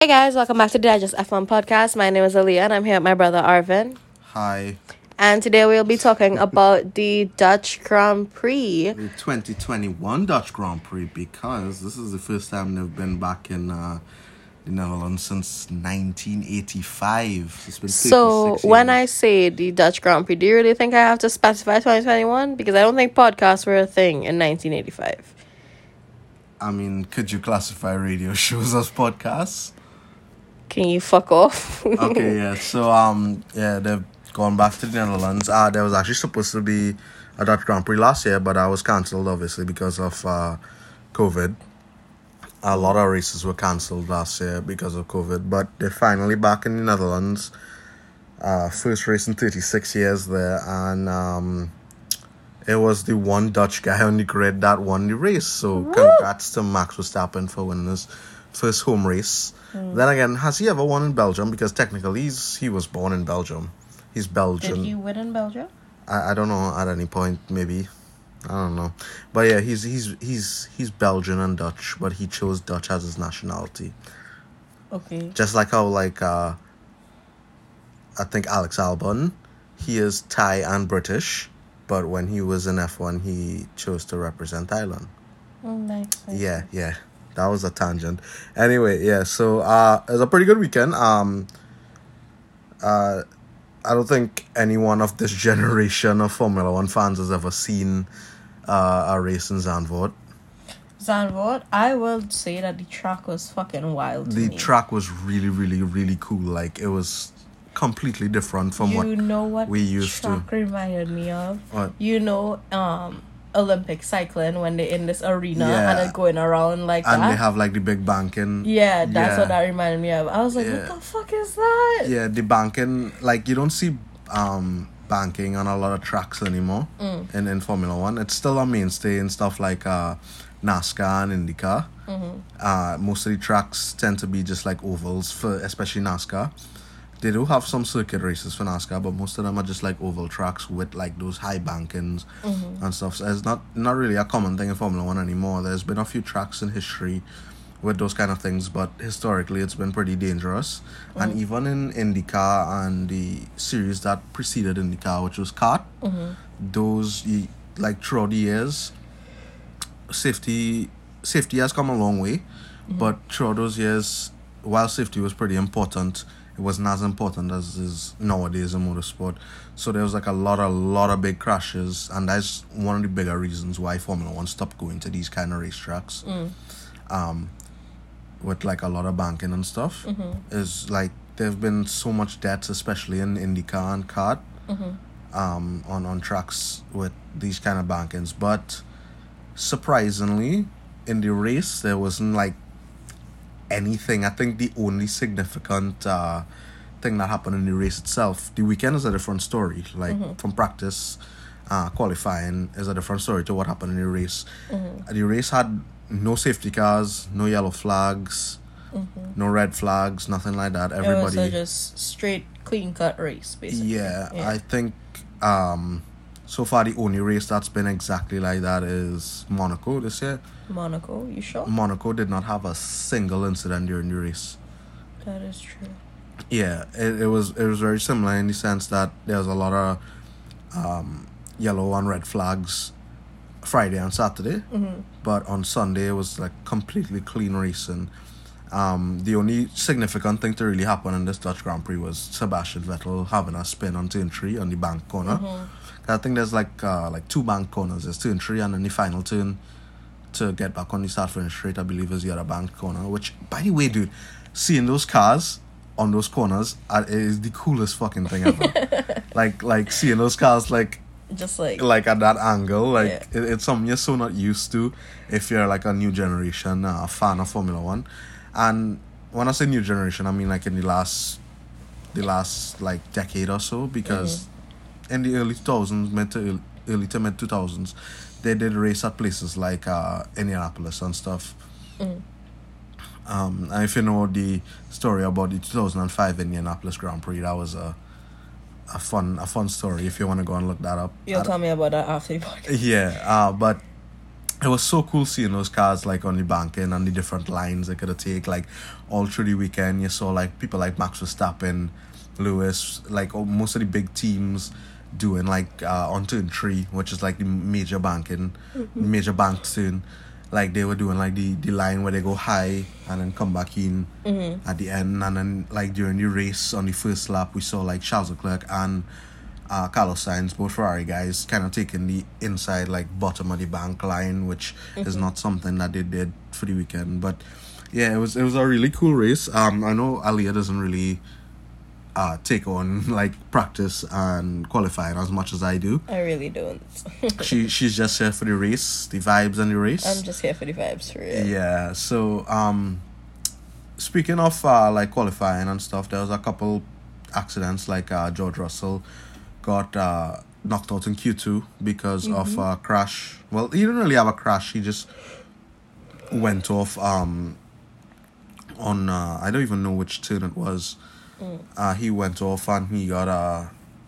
Hey guys, welcome back to the Digest F1 podcast. My name is Aaliyah and I'm here with my brother Arvin. Hi, And today we'll be talking about the Dutch Grand Prix. the 2021 Dutch Grand Prix because this is the first time they've been back in uh, the Netherlands since 1985. It's been So when I say the Dutch Grand Prix, do you really think I have to specify 2021? Because I don't think podcasts were a thing in 1985. I mean, could you classify radio shows as podcasts? Can you fuck off? Okay, yeah. So um, yeah, they've gone back to the Netherlands. Uh, there was actually supposed to be a Dutch Grand Prix last year, but that was cancelled obviously because of uh, COVID. A lot of races were cancelled last year because of COVID, but they're finally back in the Netherlands. Uh, first race in 36 years there, and um, it was the one Dutch guy on the grid that won the race. So congrats to Max Verstappen for winning his first home race. Then again, has he ever won in Belgium? Because technically, he's he was born in Belgium. He's Belgian. Did he win in Belgium? I, I don't know at any point maybe I don't know but yeah he's he's he's he's Belgian and Dutch but he chose Dutch as his nationality Okay. just like how like uh I think Alex Albon he is Thai and British but when he was in F1 he chose to represent Thailand Oh, nice. yeah yeah that was a tangent anyway yeah so uh it was a pretty good weekend um uh i don't think anyone of this generation of formula one fans has ever seen uh a race in zandvoort Zandvoort, I will say that the track was fucking wild. the track was really really really cool like it was completely different from you what know what we used to. reminded me of? What? You know, um, Olympic cycling when they're in this arena Yeah. and they're going around like and that. they have like the big banking yeah, that's Yeah. what that reminded me of. I was like, Yeah. what the fuck is that? yeah the banking like you don't see um banking on a lot of tracks anymore Mm. in, in formula one it's still a mainstay in stuff like uh nascar and indycar Mm-hmm. uh most of the tracks tend to be just like ovals for especially nascar they do have some circuit races for nascar but most of them are just like oval tracks with like those high bankings Mm-hmm. and stuff. So it's not not really a common thing in formula one anymore. There's been a few tracks in history with those kind of things, but historically it's been pretty dangerous. And mm-hmm. even in IndyCar and the series that preceded IndyCar, which was CART, mm-hmm. those like throughout the years, safety safety has come a long way, mm-hmm. but throughout those years, while safety was pretty important, it wasn't as important as is nowadays in motorsport. So there was like a lot, a lot of big crashes, and that's one of the bigger reasons why Formula One stopped going to these kind of racetracks. Um, with like a lot of banking and stuff. Is like there've been so much deaths, especially in IndyCar and CART, um, on on tracks with these kind of bankings. But surprisingly, in the race, there wasn't like anything. I think the only significant uh, thing that happened in the race itself, the weekend is a different story. Like from practice, uh, qualifying is a different story to what happened in the race. The race had no safety cars, no yellow flags, no red flags, nothing like that. It was Everybody, a just straight, clean cut race, basically. yeah, I think um, so far the only race that's been exactly like that is Monaco this year. Monaco, you sure? Monaco did not have a single incident during the race. That is true. Yeah, it, it was it was very similar in the sense that there was a lot of um, yellow and red flags Friday and Saturday, but on Sunday it was like completely clean racing. Um, the only significant thing to really happen in this Dutch Grand Prix was Sebastian Vettel having a spin on turn three on the bank corner. 'Cause I think there's like uh, like two bank corners. There's turn three and then the final turn to get back on the start finish straight. I believe is the other bank corner. Which, by the way, dude, seeing those cars on those corners is the coolest fucking thing ever. like like seeing those cars like Just like, like at that angle like Yeah. it, it's something you're so not used to if you're like a new generation uh, fan of formula one and when i say new generation i mean like in the last the last like decade or so because in the early 2000s mid to early, to mid 2000s they did race at places like uh indianapolis and stuff. Um and if you know the story about the 2005 indianapolis grand prix that was a a fun a fun story if you want to go and look that up. You'll tell me about that after the podcast. yeah, uh, but it was so cool seeing those cars like on the banking and the different lines they could take like all through the weekend. You saw like people like Max Verstappen, Lewis, like oh, most of the big teams doing like uh, on turn three, which is like the major banking, major bank turn. Like they were doing like the, the line where they go high and then come back in at the end, and then like during the race on the first lap, we saw like Charles Leclerc and uh, Carlos Sainz, both Ferrari guys, kind of taking the inside like bottom of the bank line, which is not something that they did for the weekend. But yeah, it was it was a really cool race. Um, I know Aliyah doesn't really uh take on like practice and qualifying as much as I do. I really don't. She she's just here for the race, the vibes and the race. I'm just here for the vibes for. Yeah. So um, speaking of uh, like qualifying and stuff, there was a couple accidents. Like uh, George Russell got uh, knocked out in Q two because of a crash. Well, he didn't really have a crash. He just went off um on uh, I don't even know which turn it was. Uh, he went off and he got uh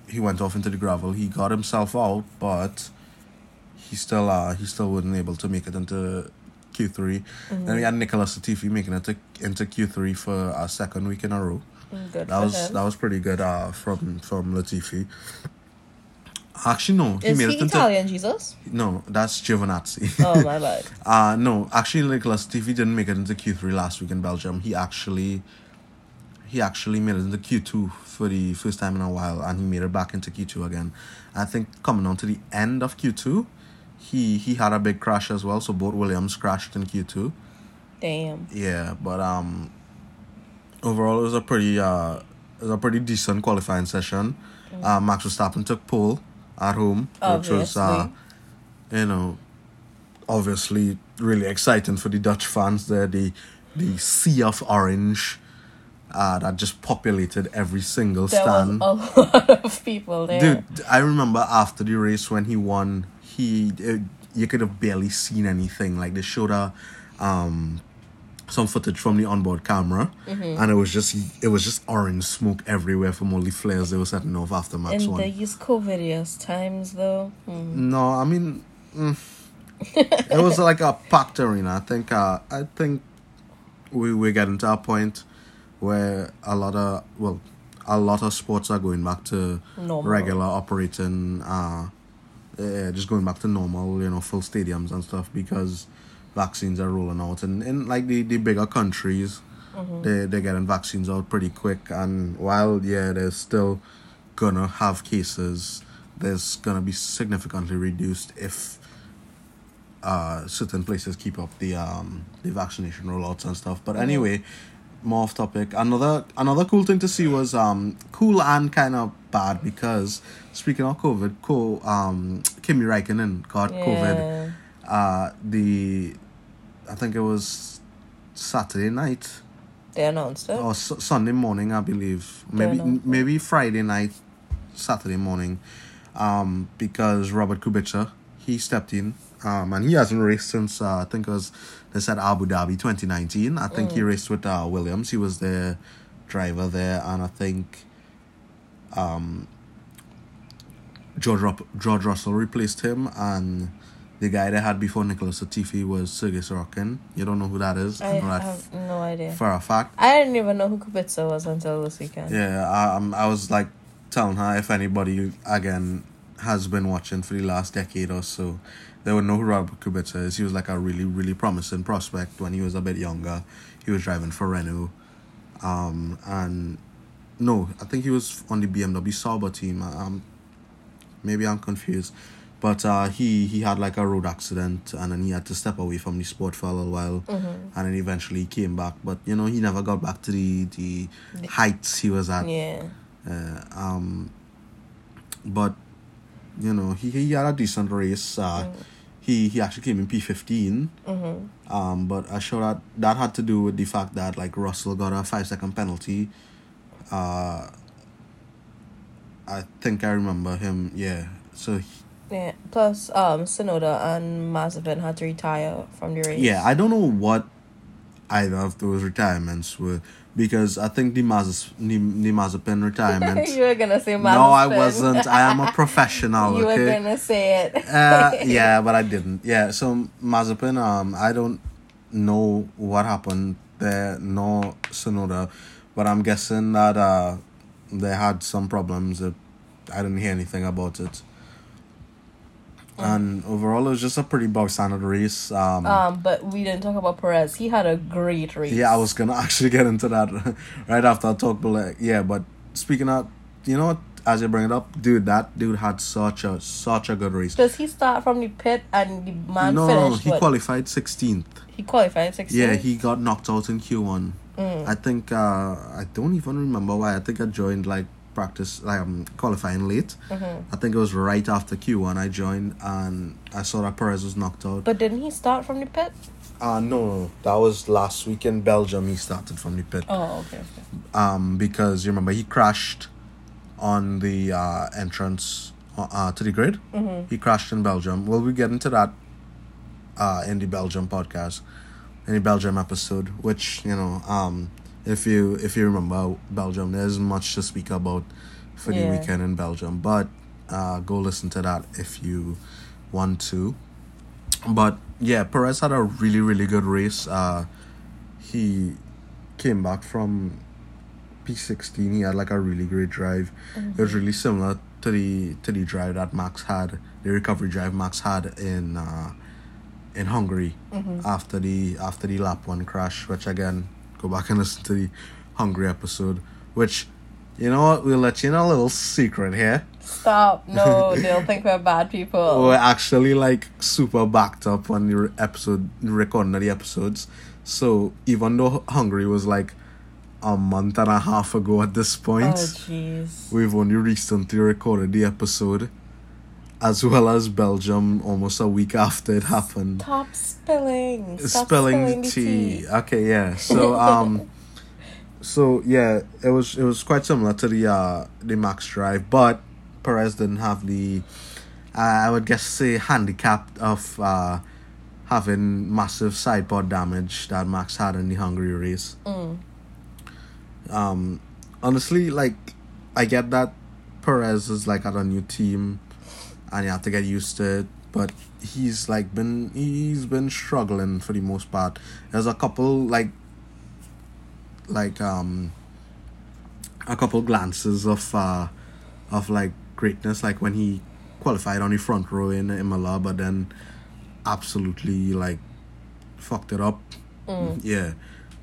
he went off into the gravel. He got himself out, but he still uh he still wasn't able to make it into Q 3 Then we had Nicholas Latifi making it to, into Q three for a second week in a row. Good That was him. that was pretty good uh from from Latifi. Actually no, he Is made he it into Italian, Jesus? no, that's Giovinazzi. Oh my bad. Uh no, actually Nicholas Latifi didn't make it into Q three last week in Belgium. He actually he actually made it into Q two for the first time in a while and he made it back into Q two again. I think coming on to the end of Q two, he he had a big crash as well, so both Williams crashed in Q two. Damn. Yeah, but um overall it was a pretty uh it was a pretty decent qualifying session. Uh Max Verstappen took pole at home, which was uh Obviously. you know obviously really exciting for the Dutch fans there. The the sea of orange uh that just populated every single There stand. a lot of people there. Dude, I remember after the race when he won, he uh, you could have barely seen anything. Like they showed a um some footage from the onboard camera, Mm-hmm. and it was just it was just orange smoke everywhere from all the flares they were setting off after Max In won. these COVIDious times, though. Hmm. No, I mean, mm, it was like a packed arena. I think. Uh, I think we we're getting to a point where a lot of well, a lot of sports are going back to Normal. regular operating. Uh, yeah, just going back to normal. You know, full stadiums and stuff because vaccines are rolling out, and in like the the bigger countries. They they're getting vaccines out pretty quick, and while yeah, they're still gonna have cases, there's gonna be significantly reduced if uh certain places keep up the um the vaccination rollouts and stuff. But anyway, more off topic. Another another cool thing to see was um cool and kind of bad because speaking of COVID, co um Kimi Räikkönen got COVID. Uh the I think it was Saturday night They announced it. or S- Sunday morning, I believe. Maybe maybe Friday night, Saturday morning, um, because Robert Kubica he stepped in, um, and he hasn't raced since uh, I think it was they said Abu Dhabi twenty nineteen. I think he raced with uh, Williams. He was the driver there, and I think, um, George Rupp- George Russell replaced him, and. The guy they had before Nicholas Latifi was Sergei Sirotkin. You don't know who that is? I know that have no idea. for a fact. I didn't even know who Kubica was until this weekend. Yeah, I, um, I was like telling her if anybody again has been watching for the last decade or so, they would know who Robert Kubica is. He was like a really, really promising prospect when he was a bit younger. He was driving for Renault, um, and no, I think he was on the BMW Sauber team. Um, maybe I'm confused, but uh, he he had like a road accident and then he had to step away from the sport for a little while, and then eventually he came back. But you know he never got back to the the heights he was at. Yeah. Uh, um, but you know he, he had a decent race. Uh, He he actually came in P 15 Um, but I sure that that had to do with the fact that like Russell got a five second penalty. Uh, I think I remember him. Yeah. So he- Yeah. Plus, um, Tsunoda and Mazepin had to retire from the race. yeah, I don't know what either of those retirements were because I think the Mazes the, the Mazepin retirement. you were gonna say Mazepin. no, I wasn't. I am a professional. you okay. were gonna say it. uh, yeah, but I didn't. Yeah, so Mazepin, um, I don't know what happened there, nor Tsunoda, but I'm guessing that uh, they had some problems. I didn't hear anything about it. And overall, it was just a pretty bog standard race. Um, Um, but we didn't talk about Perez. He had a great race. yeah, I was gonna actually get into that right after I talk, but like, yeah, but speaking of, you know what? As you bring it up, dude, that dude had such a such a good race. Does he start from the pit and the man no, finished? he what? qualified sixteenth. He qualified sixteenth. Yeah, he got knocked out in Q one. Mm. I think uh, I don't even remember why. I think I joined like practice, like um, qualifying late. Mhm. I think it was right after Q one. I joined and I saw that Perez was knocked out. But didn't he start from the pit? Uh no, no, that was last week in Belgium. He started from the pit. Oh, okay. okay. Um, because you remember he crashed on the uh entrance uh, uh to the grid. Mhm. He crashed in Belgium. We'll be getting to that uh, in the Belgium podcast, in the Belgium episode. Which you know, um, if you if you remember Belgium, there's much to speak about for the Yeah. weekend in Belgium. But uh, go listen to that if you want to. But yeah, Perez had a really really good race. Uh, he came back from P16. He had like a really great drive. It was really similar to the to the drive that Max had, the recovery drive Max had in uh, in Hungary Mhm. after the after the lap one crash. Which again, go back and listen to the Hungary episode. Which, you know what, we'll let you know a little secret here. Stop. No, they'll think we're bad people. We're actually like super backed up on the episode recording of the episodes. So even though Hungary was like a month and a half ago at this Oh, point. jeez. We've only recently recorded the episode, as well as Belgium almost a week after it happened. Stop spilling. Stop Spelling the tea. Okay, yeah. So um, so yeah, it was it was quite similar to the uh the Max Drive, but Perez didn't have the, uh, I would guess say handicap of uh having massive sidepod damage that Max had in the Hungary race. Mm. Um, honestly, like I get that Perez is like at a new team, and you have to get used to it. But he's like been he's been struggling for the most part. There's a couple like like um a couple glances of uh of like greatness, like when he qualified on the front row in Imola, but then absolutely like fucked it up. Mm. Yeah.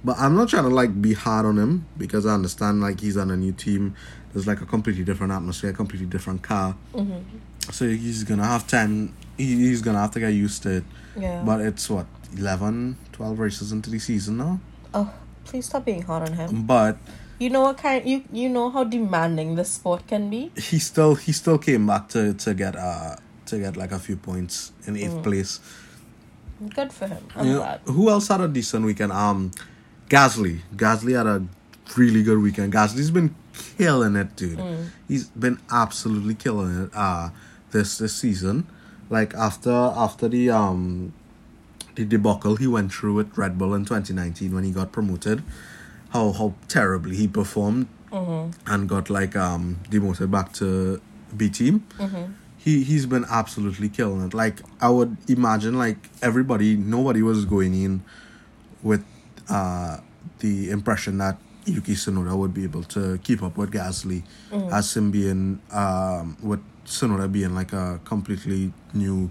But I'm not trying to like be hard on him because I understand like he's on a new team. There's like a completely different atmosphere, completely different car. Mhm. So he's gonna have time. He, he's gonna have to get used to it. Yeah. But it's what 11, 12 races into the season now. oh, please stop being hard on him. But You know what kind you you know how demanding the sport can be. he still he still came back to to get uh to get like a few points in eighth place. Good for him. I'm You know, who else had a decent weekend? Um, Gasly. Gasly had a really good weekend. Gasly's been killing it, dude. Mm. He's been absolutely killing it. Uh this this season, like after after the um the debacle he went through with Red Bull in 2019 when he got promoted, how how terribly he performed Mhm. and got like um demoted back to B team Mhm. he he's been absolutely killing it. Like I would imagine, like everybody, nobody was going in with uh the impression that Yuki Tsunoda would be able to keep up with Gasly, as him being um with Tsunoda being like a completely new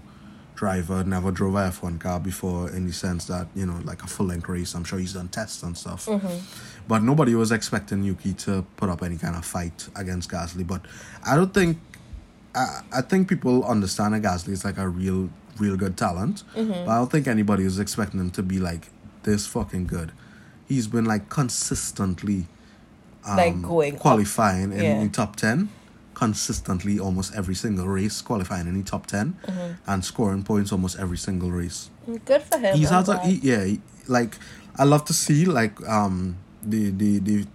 driver, never drove a F one car before in the sense that you know like a full length race. I'm sure he's done tests and stuff. Mhm. But nobody was expecting Yuki to put up any kind of fight against Gasly. But I don't think I, I think people understand that Gasly is like a real real good talent. Mm-hmm. But I don't think anybody was expecting him to be like this fucking good. He's been like consistently um, Like, going up. qualifying in Yeah. the top ten. Consistently almost every single race, qualifying in the top 10 Mm-hmm. and scoring points almost every single race Good for him. he's had a, he, yeah he- like i love to see like um the the the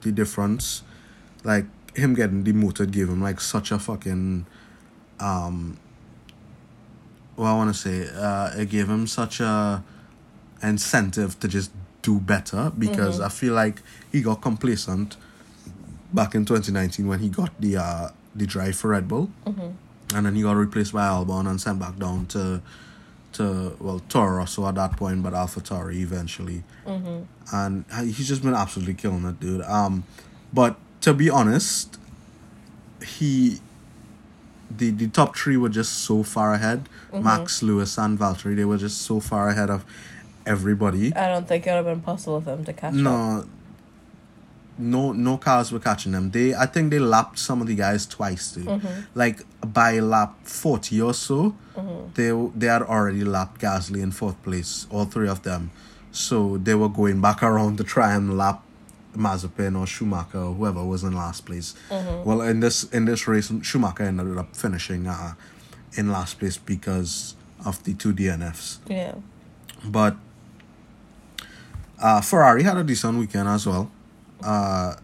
the difference like him getting demoted gave him like such a fucking um what i want to say uh it gave him such a incentive to just do better because I feel like he got complacent back in 2019 when he got the uh, the drive for Red Bull, and then he got replaced by Albon and sent back down to to well Toro Rosso at that point, but AlphaTauri eventually, and uh, he's just been absolutely killing it, dude. Um, but to be honest, he the the top three were just so far ahead. Max, Lewis, and Valtteri. They were just so far ahead of everybody. I don't think it would have been possible for them to catch up. No, no, no cars were catching them. They, I think they lapped some of the guys twice too. Mm-hmm. Like by lap forty or so, Mm-hmm. they they had already lapped Gasly in fourth place, all three of them. So they were going back around to try and lap Mazepin or Schumacher or whoever was in last place. Mm-hmm. Well, in this in this race, Schumacher ended up finishing uh, in last place because of the two DNFs. Yeah. But uh, Ferrari had a decent weekend as well uh,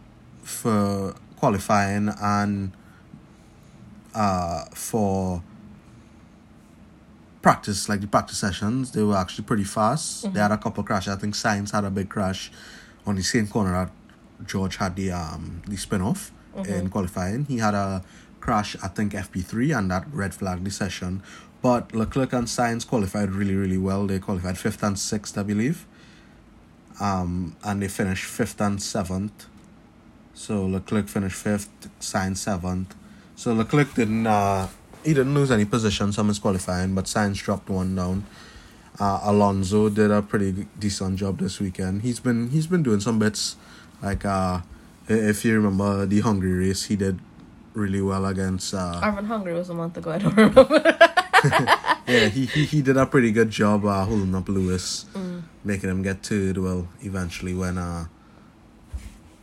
for qualifying and uh, for practice, like the practice sessions. They were actually pretty fast. They had a couple crashes. I think Sainz had a big crash on the same corner that George had the um the spin off in qualifying. He had a crash, I think FP3, and that red flag the session. But Leclerc and Sainz qualified really, really well. They qualified fifth and sixth, I believe. Um, and they finished fifth and seventh. So Leclerc finished fifth, Sainz seventh. So Leclerc didn't uh he didn't lose any positions from his qualifying, but Sainz dropped one down. Uh, Alonso did a pretty decent job this weekend. He's been he's been doing some bits, like uh, if you remember the Hungary race, he did really well against. Uh, Arvin Hungary was a month ago. I don't remember. yeah, he, he he did a pretty good job uh, holding up Lewis, making him get to the well eventually when uh,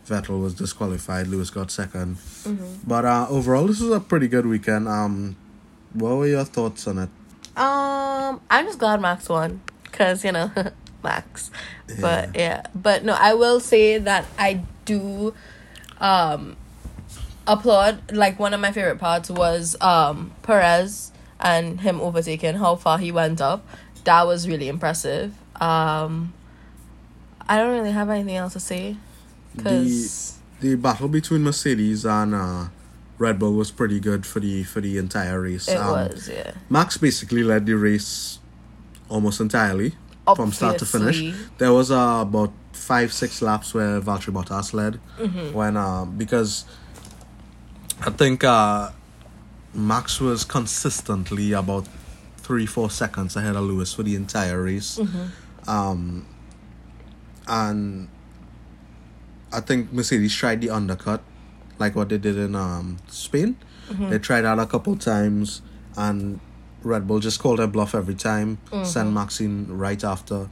Vettel was disqualified. Lewis got 2nd But uh, overall, this was a pretty good weekend. Um, what were your thoughts on it? Um, I'm just glad Max won because you know Max. But yeah, but no, I will say that I do um applaud. Like one of my favorite parts was um Perez and him overtaking how far he went up. That was really impressive. Um, I don't really have anything else to say because The battle between Mercedes and uh, Red Bull was pretty good for the for the entire race. it Um, was yeah. Max basically led the race almost entirely from start to finish. There was uh, about five, six laps where Valtteri Bottas led Mm-hmm. when uh, because I think uh, Max was consistently about three, four seconds ahead of Lewis for the entire race. Mm-hmm. Um, and I think Mercedes tried the undercut, like what they did in um, Spain. Mm-hmm. They tried that a couple times, and Red Bull just called their bluff every time, Mm-hmm. sent Max in right after.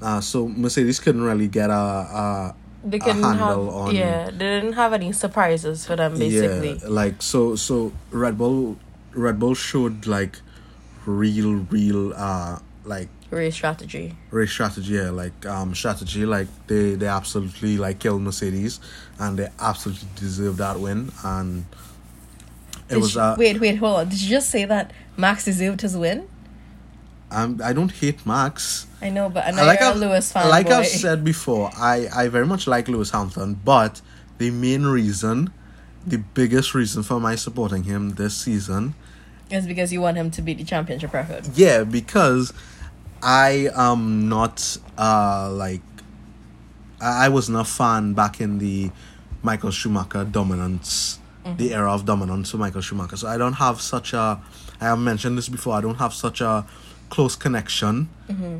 Uh, so Mercedes couldn't really get a, a They couldn't have on yeah. They didn't have any surprises for them basically. yeah, like so so Red Bull Red Bull showed like real real uh like Race strategy. race strategy yeah like um strategy like they they absolutely like killed Mercedes and they absolutely deserved that win and it Did was you- uh wait, wait, hold on. Did you just say that Max deserved his win? I'm, I don't hate Max I know, but I know like I've, a Lewis fan. like boy. I've said before I I very much like Lewis Hamilton but the main reason the biggest reason for my supporting him this season is because you want him to beat the championship record. Yeah, because I am not uh like I, I wasn't a fan back in the Michael Schumacher dominance, the era of dominance for Michael Schumacher. So I don't have such a I have mentioned this before, I don't have such a close connection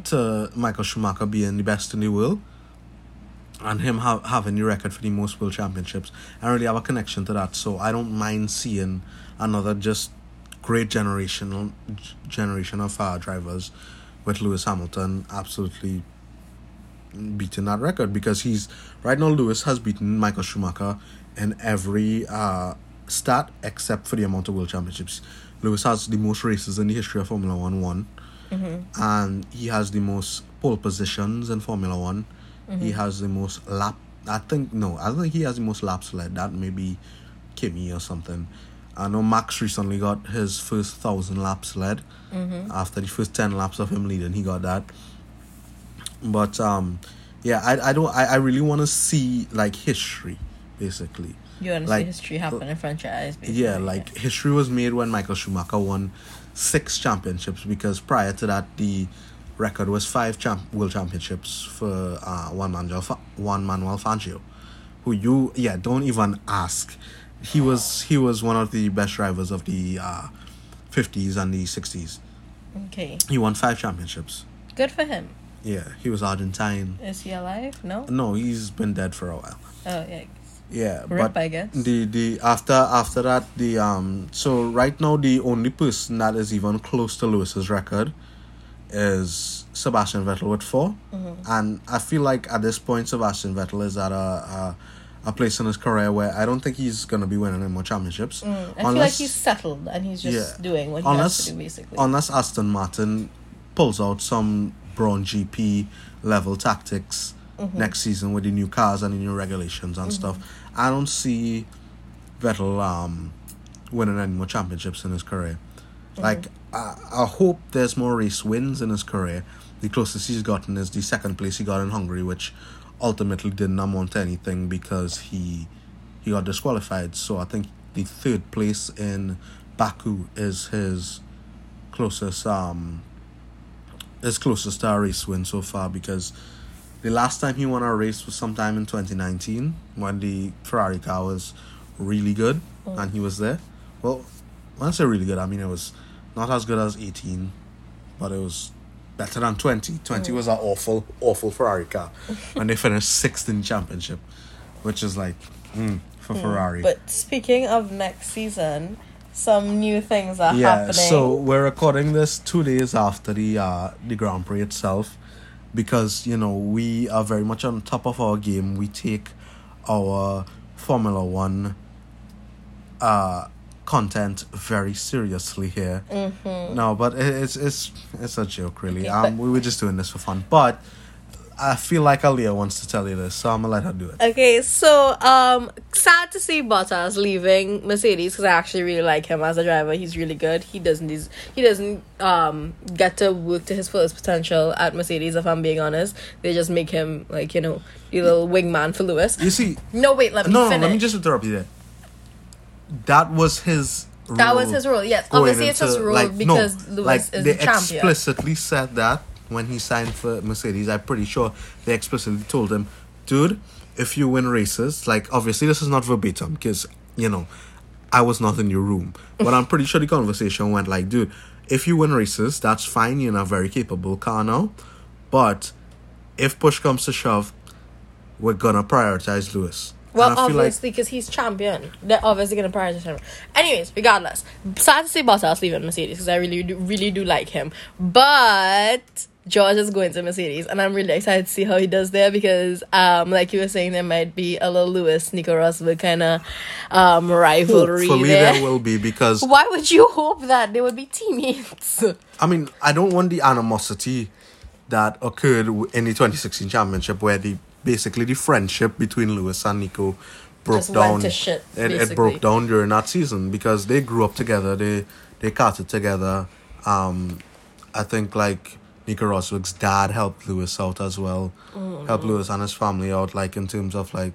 to Michael Schumacher being the best in the world. And him ha- having the record for the most world championships, I really have a connection to that. So I don't mind seeing another just great generational generation of uh, drivers with Lewis Hamilton absolutely beating that record because he's right now Lewis has beaten Michael Schumacher in every uh, stat except for the amount of world championships. Lewis has the most races in the history of Formula One won, Mm-hmm. and he has the most pole positions in Formula One. Mm-hmm. He has the most lap. I think no, I think he has the most laps led. That may be Kimi or something. I know Max recently got his first thousand laps led. Mm-hmm. After the first ten laps of him leading, he got that. But um, yeah, I I don't I, I really want to see like history, basically. You want to Like, see history happen in your basically. Yeah, like history was made when Michael Schumacher won six championships because prior to that the record was five champ- world championships for uh, one Manuel Fa- one Manuel Fangio, who you yeah don't even ask. He was he was one of the best drivers of the uh, 50s and the 60s. Okay. He won five championships. Good for him. Yeah, he was Argentine. Is he alive? No? No, he's been dead for a while. Oh, yeah. Yeah, Rip, but I guess. the the after after that the um so right now the only person that is even close to Lewis's record is Sebastian Vettel with 4 Mm-hmm. and I feel like at this point Sebastian Vettel is at a a, a place in his career where I don't think he's gonna be winning any more championships. Mm, I feel like he's settled and he's just Yeah. doing what he unless has to do, basically. unless Aston Martin pulls out some Braun GP level tactics Mm-hmm. next season with the new cars and the new regulations and stuff. I don't see Vettel um winning any more championships in his career. Mm-hmm. Like I, I hope there's more race wins in his career. The closest he's gotten is the second place he got in Hungary, which ultimately didn't amount to anything because he he got disqualified. So I think the third place in Baku is his closest um his closest to a race win so far because the last time he won a race was sometime in 2019 when the Ferrari car was really good and he was there. Well, when I say really good, I mean it was not as good as 18, but it was better than 20. 20 was an awful, awful Ferrari car and they finished sixth in championship, which is like mm, for Ferrari. But speaking of next season, some new things are yeah, happening. so we're recording this two days after the uh, the Grand Prix itself, because you know we are very much on top of our game. We take our Formula One uh, content very seriously here. Mm-hmm. No, but it's it's it's a joke, really. Okay, um, we were just doing this for fun, but. I feel like Aaliyah wants to tell you this, so I'm gonna let her do it. Okay, so um, sad to see Bottas leaving Mercedes because I actually really like him as a driver. He's really good. He doesn't he doesn't um get to work to his fullest potential at Mercedes. If I'm being honest, they just make him like you know the little wingman for Lewis. You see, No, wait, let me no, no, let me just interrupt you there. That was his. That was his role. Yes, obviously it's his role like, no, because Lewis like, is they the champion. explicitly said that when he signed for Mercedes. I'm pretty sure they explicitly told him, dude, if you win races, like obviously this is not verbatim because you know I was not in your room, but I'm pretty sure the conversation went like, dude, if you win races, that's fine. You're a very capable car now, but if push comes to shove, we're gonna prioritize Lewis. Well, And I feel like- obviously, because he's champion, they're obviously going to prioritize him. Anyways, regardless, sad to see Bottas leaving Mercedes because I really, do, really do like him. But George is going to Mercedes, and I'm really excited to see how he does there because, um, like you were saying, there might be a little Lewis Nico Rosberg kind of um rivalry Hopefully there. there will be because Why would you hope that they would be teammates? I mean I don't want the animosity that occurred in the 2016 championship where the basically the friendship between Lewis and Nico broke Just down. to shit, it, it broke down during that season because they grew up together. They they karted together. Um, I think like Nico Rosberg's dad helped Lewis out as well. Mm. Helped Lewis and his family out like in terms of like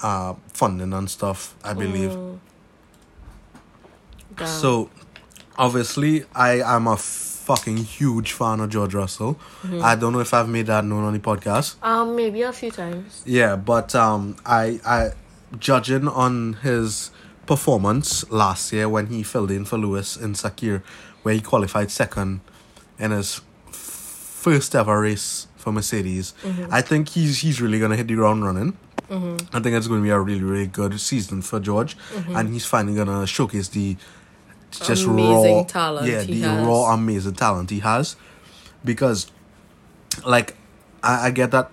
uh funding and stuff. I believe. Mm. So, obviously, I am a fucking huge fan of George Russell. Mm-hmm. I don't know if I've made that known on the podcast. um, maybe a few times. Yeah, but um, I I judging on his performance last year when he filled in for Lewis in Sakhir, where he qualified second in his first ever race for Mercedes. Mm-hmm. I think he's he's really gonna hit the ground running. Mm-hmm. I think it's going to be a really really good season for George, mm-hmm. and he's finally gonna showcase the just Amazing raw talent Yeah, he the has. raw amazing talent he has, because like I, I get that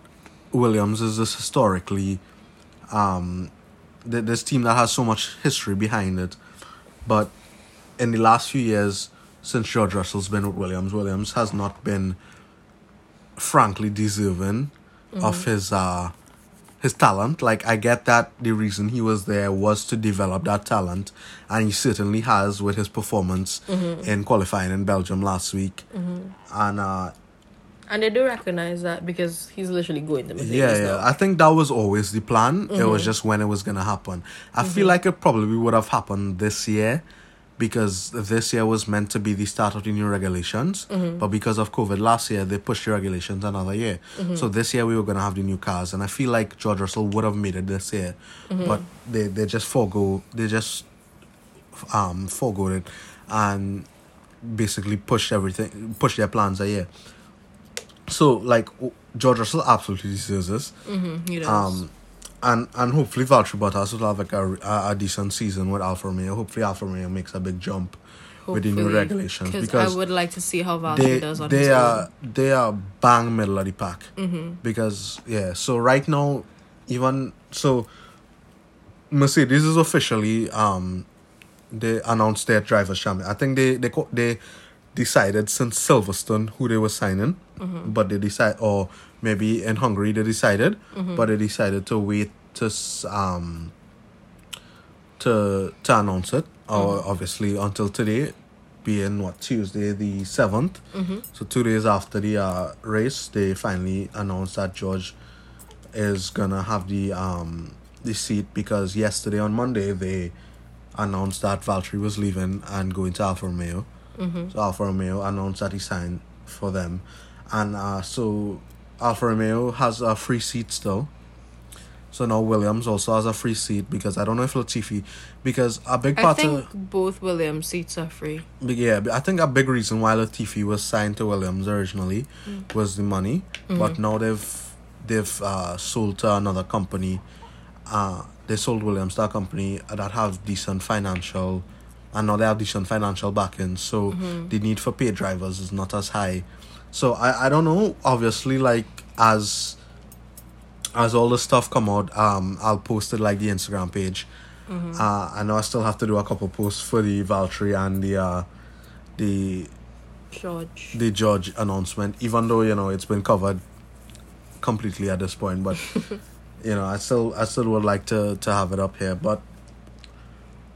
Williams is this historically um th- this team that has so much history behind it. But in the last few years since George Russell's been with Williams, Williams has not been frankly deserving of his uh his talent. Like I get that the reason he was there was to develop that talent and he certainly has with his performance in qualifying in Belgium last week. And uh And they do recognize that because he's literally going to Yeah, yeah. now. I think that was always the plan. It Mm-hmm. was just when it was gonna happen. I feel like it probably would have happened this year because this year was meant to be the start of the new regulations. Mm-hmm. But because of COVID last year, they pushed the regulations another year. Mm-hmm. So this year we were gonna have the new cars, and I feel like George Russell would have made it this year, Mm-hmm. but they they just forego they just um forego it and basically pushed everything push their plans a year. So like George Russell absolutely deserves this. Mm-hmm, he does. Um, and and hopefully Valtteri Bottas will have like a, a, a decent season with Alfa Romeo. Hopefully Alfa Romeo makes a big jump with the new regulations Because I would like to see how Valtteri they does on they his are own. they are bang middle of the pack Mm-hmm. because yeah. So right now, even so, Mercedes is officially um they announced their drivers champion. I think they they they decided since Silverstone who they were signing, Mm-hmm. but they decide or maybe in Hungary they decided, Mm-hmm. but they decided to wait to um to to announce it or Mm-hmm. obviously until today being what Tuesday the 7th Mm-hmm. so two days after the uh, race they finally announced that George is gonna have the um the seat because yesterday on Monday they announced that Valtteri was leaving and going to Alfa Romeo Mm-hmm. so Alfa Romeo announced that he signed for them and uh so Alfa Romeo has a free seat still so now Williams also has a free seat because I don't know if Latifi because a big I part think of both Williams seats are free. But yeah, but I think a big reason why Latifi was signed to Williams originally was the money, but now they've they've uh, sold to another company. Uh, they sold Williams to a company that have decent financial, and now they have decent financial backing. So the need for paid drivers is not as high. So I I don't know. Obviously, like as as all the stuff come out, um, I'll post it like the Instagram page. Uh, I know I still have to do a couple posts for the Valtteri and the uh, the George. the judge announcement, even though you know it's been covered completely at this point. But you know, I still I still would like to to have it up here. But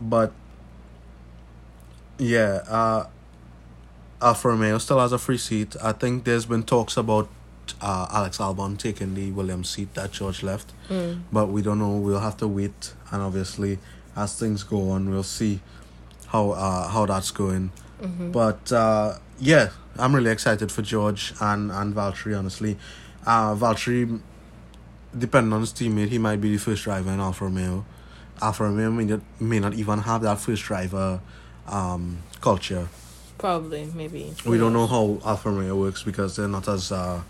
but yeah, uh, Alfa Romeo still has a free seat. I think there's been talks about uh, Alex Albon taking the Williams seat that George left, Mm. but we don't know. We'll have to wait, and obviously, as things go on, we'll see how uh, how that's going. Mm-hmm. But uh, yeah, I'm really excited for George and and Valtteri. Honestly, uh, Valtteri, depending on his teammate, he might be the first driver in Alfa Romeo. Alfa Romeo may not, may not even have that first driver um, culture. Probably, maybe. We don't know how Alfa Romeo works because they're not as uh,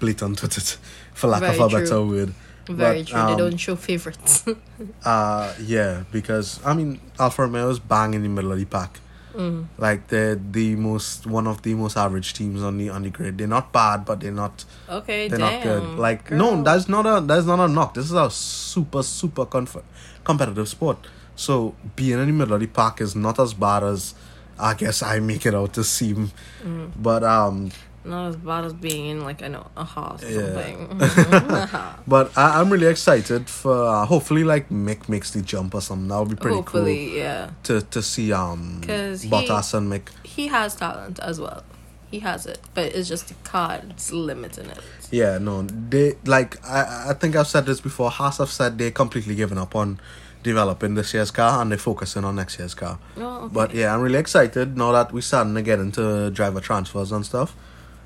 blatant with it, for lack Very of a true. better word. Very But, true. um, they don't show favorites. Uh yeah, because I mean Alfa Romeo is bang in the middle of the pack. mm. Like they're the most one of the most average teams on the on the grid. They're not bad, but they're not Okay, they're damn. not good. Like girl. no, that's not a that's not a knock. This is a super super conf- competitive sport. So being in the middle of the pack is not as bad as I guess I make it out to seem. Mm. But um, Not as bad as being in like I know a house or Yeah. something. But I, I'm really excited for uh, hopefully like Mick makes the jump or something. That would be pretty Hopefully, yeah. to to see um 'Cause he- Bottas and Mick. He has talent as well. He has it, but it's just the card's limiting it. Yeah, no, they like I I think I've said this before. Haas have said they're completely given up on developing this year's car and they're focusing on next year's car. Oh, okay. But yeah, I'm really excited now that we're starting to get into driver transfers and stuff.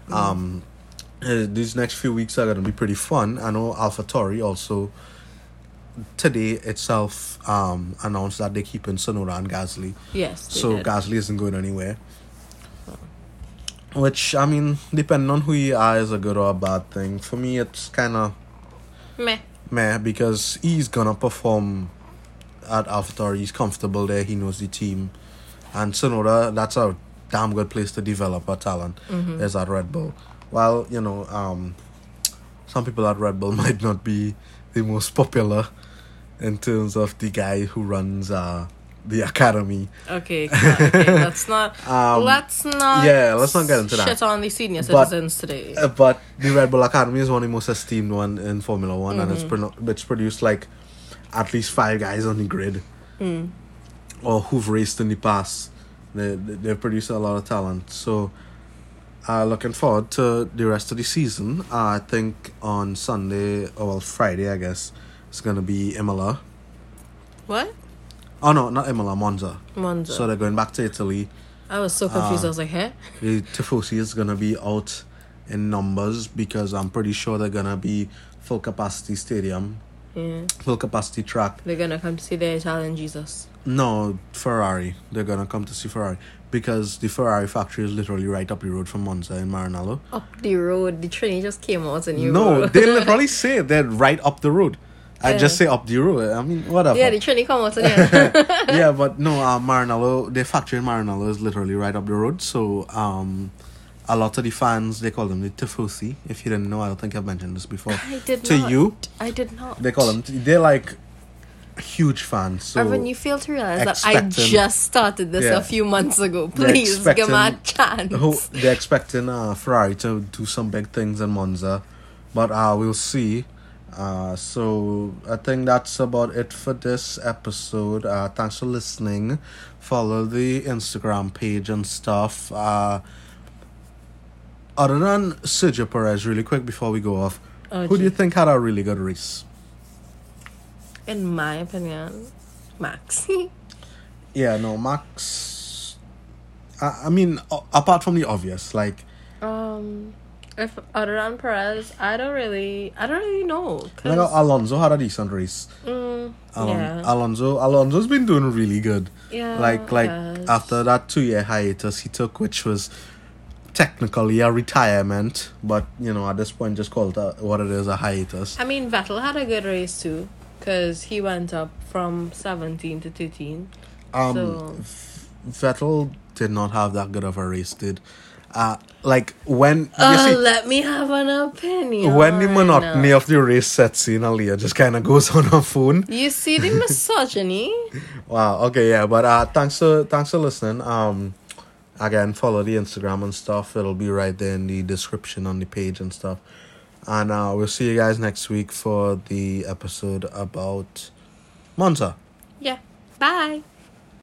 Mm. Um, uh, these next few weeks are gonna be pretty fun. I know AlphaTauri also today itself um announced that they're keeping Tsunoda and Gasly. yes. So did. Gasly isn't going anywhere. Which I mean, depending on who you are, is a good or a bad thing. For me, it's kind of Meh. meh because he's gonna perform at AlphaTauri. He's comfortable there. He knows the team, and Tsunoda. That's a damn good place to develop a talent. Mm-hmm. Is at Red Bull. While you know, um, some people at Red Bull might not be the most popular in terms of the guy who runs uh the academy. Okay, okay, let's not. Um, let's not. yeah, let's not get into that. Shit on the senior But- citizens today. Uh, but the Red Bull Academy is one of the most esteemed one in Formula One, and it's Mm-hmm. pro- it's produced like at least five guys on the grid, Mm. or who've raced in the past. They they- they've produced a lot of talent. So Uh, looking forward to the rest of the season. Uh, I think on Sunday, or well, Friday, I guess, it's going to be Imola. What? Oh, no, not Imola, Monza. Monza. So they're going back to Italy. I was so confused. uh, I was like, huh? The Tifosi is going to be out in numbers because I'm pretty sure they're going to be full capacity stadium, Yeah. full capacity track. They're gonna come to see the Italian Jesus. No, Ferrari. They're to come to see Ferrari because the Ferrari factory is literally right up the road from Monza in Maranello. Up the road. The train just came out and you No, they literally say they're right up the road. I Yeah. just say up the road. I mean, whatever. Yeah, the train come out and yeah. yeah, but no, uh, Maranello, the factory in Maranello is literally right up the road. So, um, a lot of the fans, they call them the Tifosi. If you didn't know, I don't think I've mentioned this before. I did not to not. you, I did not. they call them, they're like huge fans. So, Arvin, you fail to realize that I just started this Yeah. a few months ago. Please give me a chance. they're expecting uh, Ferrari to do some big things in Monza, but uh, we'll see. Uh, so I think that's about it for this episode. Uh, thanks for listening. Follow the Instagram page and stuff. Uh, other than Sergio Perez, really quick before we go off, Oh, who do you think had a really good race? In my opinion, Max. Yeah, no, Max. I, I mean, apart from the obvious, like um, if other than Perez, I don't really, I don't really know. like Alonso had a decent race. mm, Alon- yeah, Alonso Alonso's been doing really good. yeah. like like yes. after that two year hiatus he took, which was technically a retirement, but you know at this point just call it a, what it is a hiatus. I mean, Vettel had a good race too, because he went up from seventeen to thirteen. Um, So- V- Vettel did not have that good of a race, did. Uh, like when Uh, see let me have an opinion. when the monotony of the race sets in, Aliyah just kind of goes on her phone. You see the misogyny? Wow. Okay. Yeah. But uh, thanks for thanks for listening. Um, again, follow the Instagram and stuff. It'll be right there in the description on the page and stuff. And uh, we'll see you guys next week for the episode about Monza. yeah. Bye.